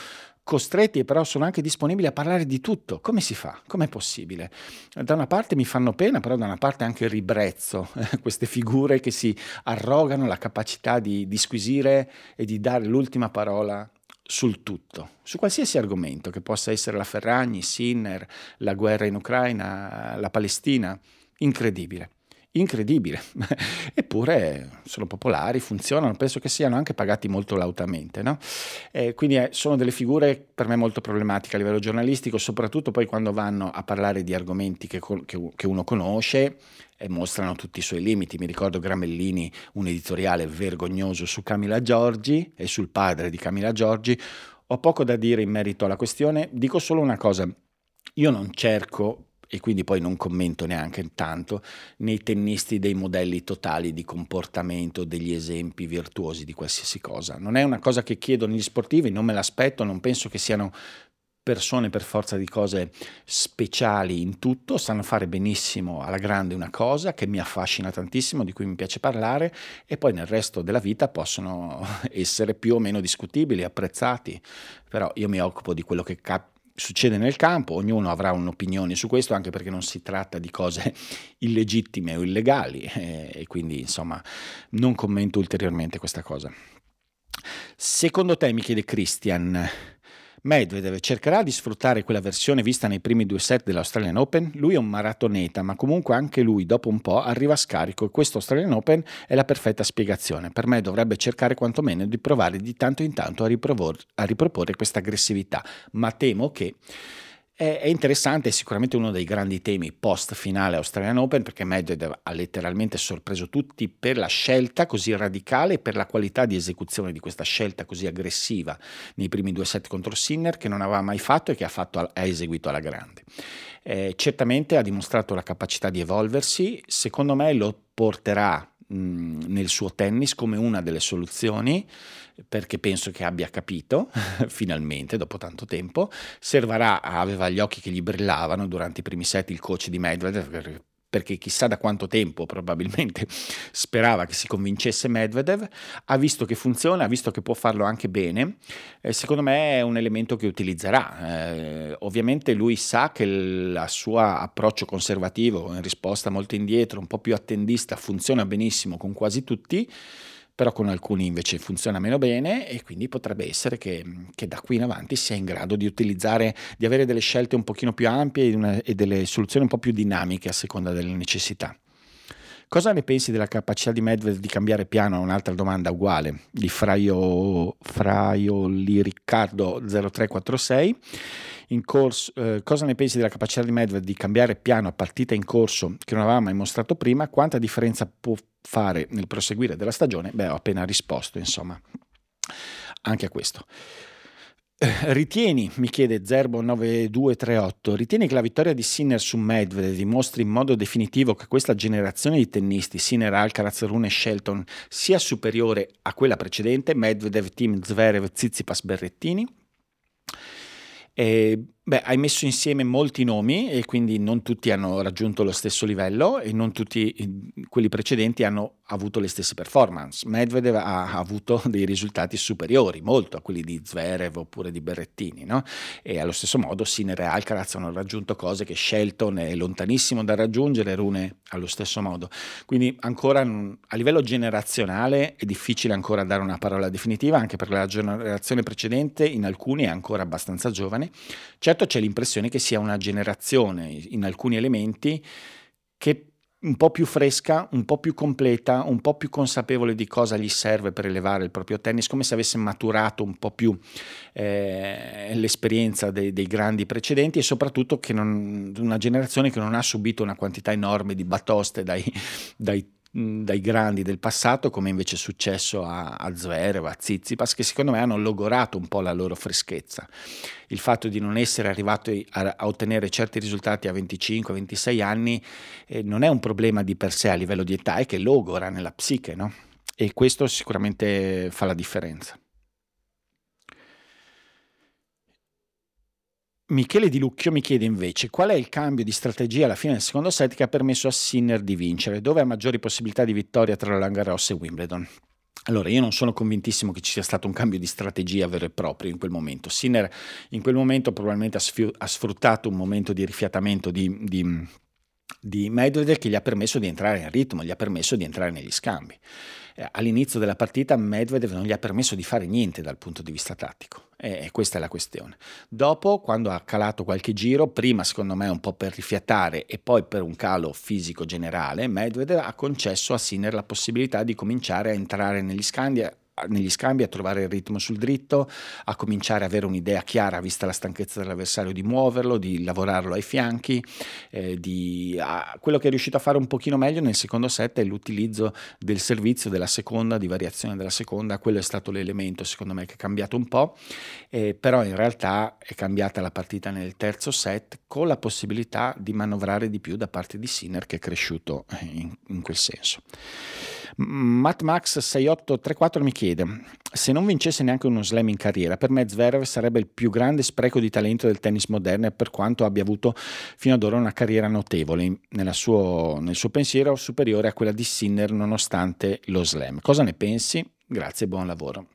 S2: costretti e però sono anche disponibili a parlare di tutto. Come si fa? Com'è possibile? Da una parte mi fanno pena, però da una parte anche ribrezzo eh, queste figure che si arrogano la capacità di disquisire e di dare l'ultima parola sul tutto, su qualsiasi argomento che possa essere la Ferragni, Sinner, la guerra in Ucraina, la Palestina. Incredibile, incredibile. <laughs> Eppure sono popolari, funzionano, penso che siano anche pagati molto lautamente. No? Quindi eh, sono delle figure per me molto problematiche a livello giornalistico, soprattutto poi quando vanno a parlare di argomenti che, che, che uno conosce e mostrano tutti i suoi limiti. Mi ricordo Gramellini, un editoriale vergognoso su Camilla Giorgi e sul padre di Camilla Giorgi. Ho poco da dire in merito alla questione, dico solo una cosa. Io non cerco e quindi poi non commento neanche tanto, nei tennisti dei modelli totali di comportamento, degli esempi virtuosi di qualsiasi cosa. Non è una cosa che chiedono gli sportivi, non me l'aspetto, non penso che siano persone per forza di cose speciali in tutto, sanno fare benissimo alla grande una cosa che mi affascina tantissimo, di cui mi piace parlare e poi nel resto della vita possono <laughs> essere più o meno discutibili, apprezzati, però io mi occupo di quello che cap- succede nel campo, ognuno avrà un'opinione su questo, anche perché non si tratta di cose <laughs> illegittime o illegali eh, e quindi insomma non commento ulteriormente questa cosa. Secondo te, mi chiede Christian, Medvedev cercherà di sfruttare quella versione vista nei primi due set dell'Australian Open? Lui è un maratoneta, ma comunque anche lui dopo un po' arriva a scarico e questo Australian Open è la perfetta spiegazione. Per me dovrebbe cercare quantomeno di provare di tanto in tanto a, a riproporre questa aggressività, ma temo che è, interessante, è sicuramente uno dei grandi temi post finale Australian Open perché Medvedev ha letteralmente sorpreso tutti per la scelta così radicale e per la qualità di esecuzione di questa scelta così aggressiva nei primi due set contro Sinner che non aveva mai fatto e che ha, fatto, ha eseguito alla grande. Eh, certamente ha dimostrato la capacità di evolversi, secondo me lo porterà nel suo tennis come una delle soluzioni perché penso che abbia capito <laughs> finalmente dopo tanto tempo. Servarà aveva gli occhi che gli brillavano durante i primi set il coach di Medvedev perché chissà da quanto tempo probabilmente <laughs> sperava che si convincesse Medvedev, ha visto che funziona, ha visto che può farlo anche bene, eh, secondo me è un elemento che utilizzerà. Eh, ovviamente lui sa che il suo approccio conservativo, in risposta molto indietro, un po' più attendista, funziona benissimo con quasi tutti, però con alcuni invece funziona meno bene e quindi potrebbe essere che, che, da qui in avanti sia in grado di utilizzare, di avere delle scelte un pochino più ampie e, una, e delle soluzioni un po' più dinamiche a seconda delle necessità. Cosa ne pensi della capacità di Medvedev di cambiare piano? Un'altra domanda uguale di Fraio, Fraioli Riccardo 0346. In corso, eh, cosa ne pensi della capacità di Medvedev di cambiare piano a partita in corso che non aveva mai mostrato prima? Quanta differenza può fare nel proseguire della stagione? Beh, ho appena risposto, insomma, anche a questo. Eh, ritieni, mi chiede Zerbo9238, ritieni che la vittoria di Sinner su Medvedev dimostri in modo definitivo che questa generazione di tennisti, Sinner, Alcaraz, Rune e Shelton, sia superiore a quella precedente, Medvedev, Team, Zverev, Zizipas, Berrettini? E, beh, hai messo insieme molti nomi e quindi non tutti hanno raggiunto lo stesso livello e non tutti quelli precedenti hanno avuto le stesse performance. Medvedev ha avuto dei risultati superiori molto a quelli di Zverev oppure di Berrettini, no? e allo stesso modo Sinner e Alcaraz hanno raggiunto cose che Shelton è lontanissimo da raggiungere, Rune allo stesso modo. Quindi ancora a livello generazionale è difficile ancora dare una parola definitiva, anche perché la generazione precedente in alcuni è ancora abbastanza giovane. Certo c'è l'impressione che sia una generazione in alcuni elementi che un po' più fresca, un po' più completa, un po' più consapevole di cosa gli serve per elevare il proprio tennis, come se avesse maturato un po' più eh, l'esperienza dei, dei, grandi precedenti e soprattutto che non, una generazione che non ha subito una quantità enorme di batoste dai, dai dai grandi del passato, come invece è successo a, a Zverev, a Zizipas, che secondo me hanno logorato un po' la loro freschezza. Il fatto di non essere arrivati a, a ottenere certi risultati a 25-26 anni eh, non è un problema di per sé a livello di età, è che logora nella psiche, no? E questo sicuramente fa la differenza. Michele Di Lucchio mi chiede invece qual è il cambio di strategia alla fine del secondo set che ha permesso a Sinner di vincere, dove ha maggiori possibilità di vittoria tra Roland Garros e Wimbledon. Allora, io non sono convintissimo che ci sia stato un cambio di strategia vero e proprio in quel momento. Sinner in quel momento probabilmente ha, sfruttato un momento di rifiatamento, di, di di Medvedev che gli ha permesso di entrare in ritmo, gli ha permesso di entrare negli scambi. Eh, all'inizio della partita Medvedev non gli ha permesso di fare niente dal punto di vista tattico e questa è la questione. Dopo, quando ha calato qualche giro, prima secondo me un po' per rifiatare e poi per un calo fisico generale, Medvedev ha concesso a Sinner la possibilità di cominciare a entrare negli scambi, negli scambi, a trovare il ritmo sul dritto, a cominciare ad avere un'idea chiara, vista la stanchezza dell'avversario, di muoverlo, di lavorarlo ai fianchi. Eh, di, a, quello che è riuscito a fare un pochino meglio nel secondo set è l'utilizzo del servizio della seconda, di variazione della seconda. Quello è stato l'elemento, secondo me, che è cambiato un po', eh, però in realtà è cambiata la partita nel terzo set con la possibilità di manovrare di più da parte di Sinner, che è cresciuto in, in quel senso. MatMax6834 mi chiede: Se non vincesse neanche uno slam in carriera, per me Zverev sarebbe il più grande spreco di talento del tennis moderno, per quanto abbia avuto fino ad ora una carriera notevole suo, nel suo pensiero superiore a quella di Sinner nonostante lo slam. Cosa ne pensi? Grazie e buon lavoro.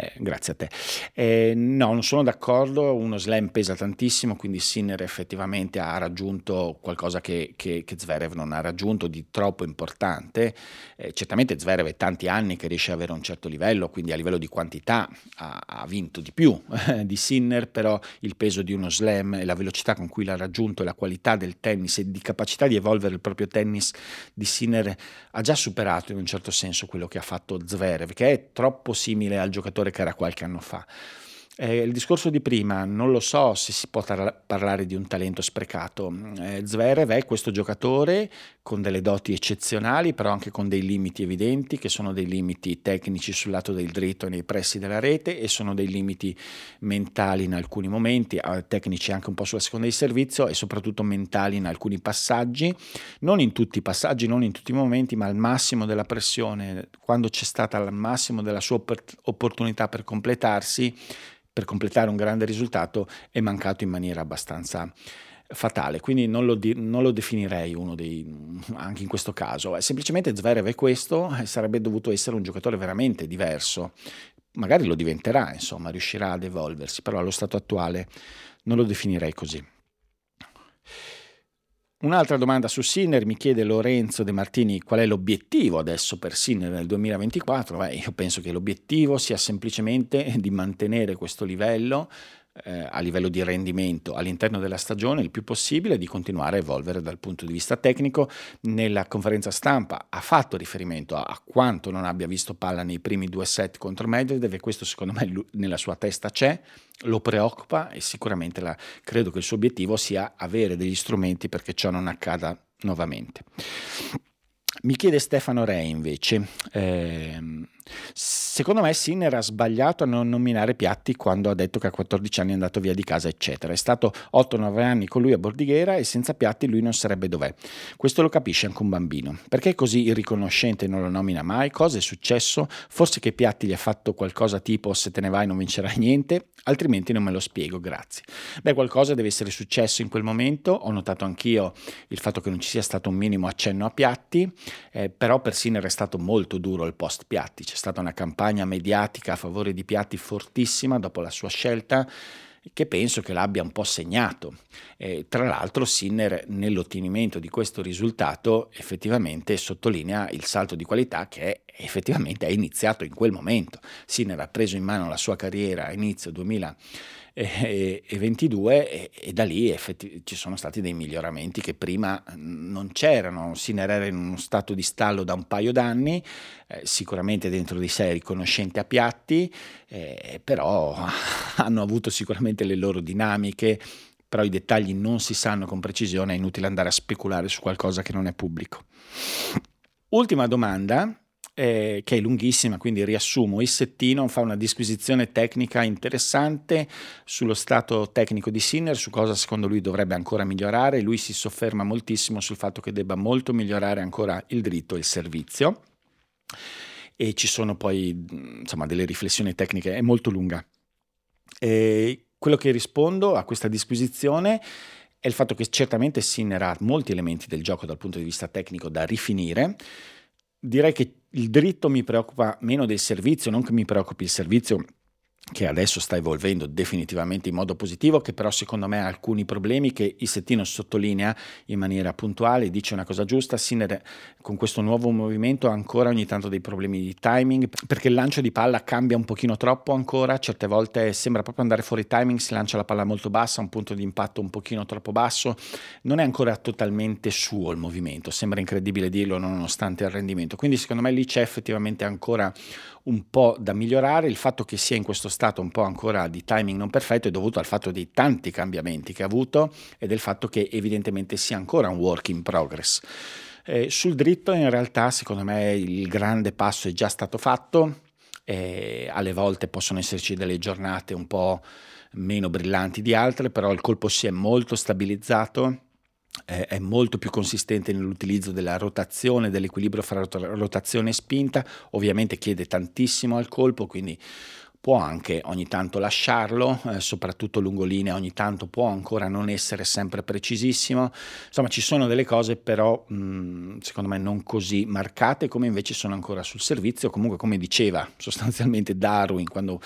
S2: Eh, grazie a te. Eh, no, non sono d'accordo, uno slam pesa tantissimo, quindi Sinner effettivamente ha raggiunto qualcosa che, che, che Zverev non ha raggiunto di troppo importante. Eh, certamente Zverev è tanti anni che riesce ad avere un certo livello, quindi a livello di quantità ha, ha vinto di più di Sinner, però il peso di uno slam e la velocità con cui l'ha raggiunto e la qualità del tennis e di capacità di evolvere il proprio tennis di Sinner ha già superato in un certo senso quello che ha fatto Zverev, che è troppo simile al giocatore che era qualche anno fa. Eh, il discorso di prima, non lo so se si può tar- parlare di un talento sprecato. Eh, Zverev è questo giocatore con delle doti eccezionali, però anche con dei limiti evidenti, che sono dei limiti tecnici sul lato del dritto nei pressi della rete e sono dei limiti mentali in alcuni momenti, tecnici anche un po' sulla seconda di servizio e soprattutto mentali in alcuni passaggi, non in tutti i passaggi, non in tutti i momenti, ma al massimo della pressione, quando c'è stata al massimo della sua opportunità per completarsi per completare un grande risultato è mancato in maniera abbastanza fatale, quindi non lo, di, non lo, definirei uno dei, anche in questo caso, semplicemente Zverev è questo sarebbe dovuto essere un giocatore veramente diverso, magari lo diventerà, insomma, riuscirà ad evolversi, però allo stato attuale non lo definirei così. Un'altra domanda su Sinner mi chiede Lorenzo De Martini qual è l'obiettivo adesso per Sinner nel 2024. Beh, io penso che l'obiettivo sia semplicemente di mantenere questo livello eh, a livello di rendimento all'interno della stagione il più possibile di continuare a evolvere dal punto di vista tecnico. Nella conferenza stampa ha fatto riferimento a, a quanto non abbia visto palla nei primi due set contro Medvedev e questo secondo me nella sua testa c'è, lo preoccupa e sicuramente la, credo che il suo obiettivo sia avere degli strumenti perché ciò non accada nuovamente. Mi chiede Stefano Re invece, ehm, secondo me Sinner ha sbagliato a non nominare Piatti quando ha detto che a 14 anni è andato via di casa, eccetera. È stato 8-9 anni con lui a Bordighera e senza Piatti lui non sarebbe dov'è. Questo lo capisce anche un bambino. Perché così irriconoscente non lo nomina mai? Cosa è successo? Forse che Piatti gli ha fatto qualcosa tipo se te ne vai non vincerai niente? Altrimenti non me lo spiego, grazie. Beh, qualcosa deve essere successo in quel momento. Ho notato anch'io il fatto che non ci sia stato un minimo accenno a Piatti eh, però per Sinner è stato molto duro il post Piatti, c'è stata una campagna mediatica a favore di Piatti fortissima dopo la sua scelta che penso che l'abbia un po' segnato. Eh, tra l'altro Sinner nell'ottenimento di questo risultato effettivamente sottolinea il salto di qualità che effettivamente è iniziato in quel momento. Sinner ha preso in mano la sua carriera a inizio 2000 e, e 22 e, e, da lì effetti, ci sono stati dei miglioramenti che prima non c'erano. Sinner era in uno stato di stallo da un paio d'anni, eh, sicuramente dentro di sé riconoscente a piatti, eh, però <laughs> hanno avuto sicuramente le loro dinamiche, però i dettagli non si sanno con precisione, è inutile andare a speculare su qualcosa che non è pubblico. Ultima domanda, eh, che è lunghissima, quindi riassumo. Il settino fa una disquisizione tecnica interessante sullo stato tecnico di Sinner, su cosa secondo lui dovrebbe ancora migliorare. Lui si sofferma moltissimo sul fatto che debba molto migliorare ancora il dritto e il servizio. E ci sono poi insomma, delle riflessioni tecniche, è molto lunga. E quello che rispondo a questa disquisizione è il fatto che certamente Sinner ha molti elementi del gioco dal punto di vista tecnico da rifinire. Direi che il dritto mi preoccupa meno del servizio, non che mi preoccupi il servizio, che adesso sta evolvendo definitivamente in modo positivo, che però secondo me ha alcuni problemi che il settino sottolinea in maniera puntuale, dice una cosa giusta, Sinner con questo nuovo movimento ha ancora ogni tanto dei problemi di timing, perché il lancio di palla cambia un pochino troppo ancora, certe volte sembra proprio andare fuori timing, si lancia la palla molto bassa, un punto di impatto un pochino troppo basso, non è ancora totalmente suo il movimento, sembra incredibile dirlo nonostante il rendimento, quindi secondo me lì c'è effettivamente ancora un po' da migliorare, il fatto che sia in questo stato un po' ancora di timing non perfetto è dovuto al fatto dei tanti cambiamenti che ha avuto e del fatto che evidentemente sia ancora un work in progress. Eh, sul dritto in realtà secondo me il grande passo è già stato fatto, eh, alle volte possono esserci delle giornate un po' meno brillanti di altre, però il colpo si è molto stabilizzato è molto più consistente nell'utilizzo della rotazione, dell'equilibrio fra rotazione e spinta, ovviamente chiede tantissimo al colpo, quindi può anche ogni tanto lasciarlo, eh, soprattutto lungolinea ogni tanto può ancora non essere sempre precisissimo, insomma ci sono delle cose però mh, secondo me non così marcate come invece sono ancora sul servizio, comunque come diceva sostanzialmente Darwin quando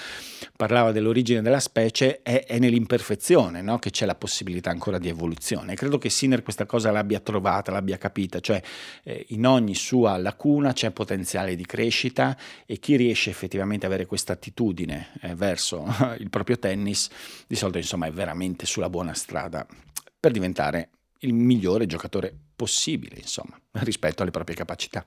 S2: parlava dell'origine della specie è, è nell'imperfezione no? che c'è la possibilità ancora di evoluzione, credo che Sinner questa cosa l'abbia trovata, l'abbia capita, cioè eh, in ogni sua lacuna c'è potenziale di crescita e chi riesce effettivamente ad avere questa attitudine attitudine eh, verso <laughs> il proprio tennis, di solito insomma è veramente sulla buona strada per diventare il migliore giocatore possibile, insomma, rispetto alle proprie capacità.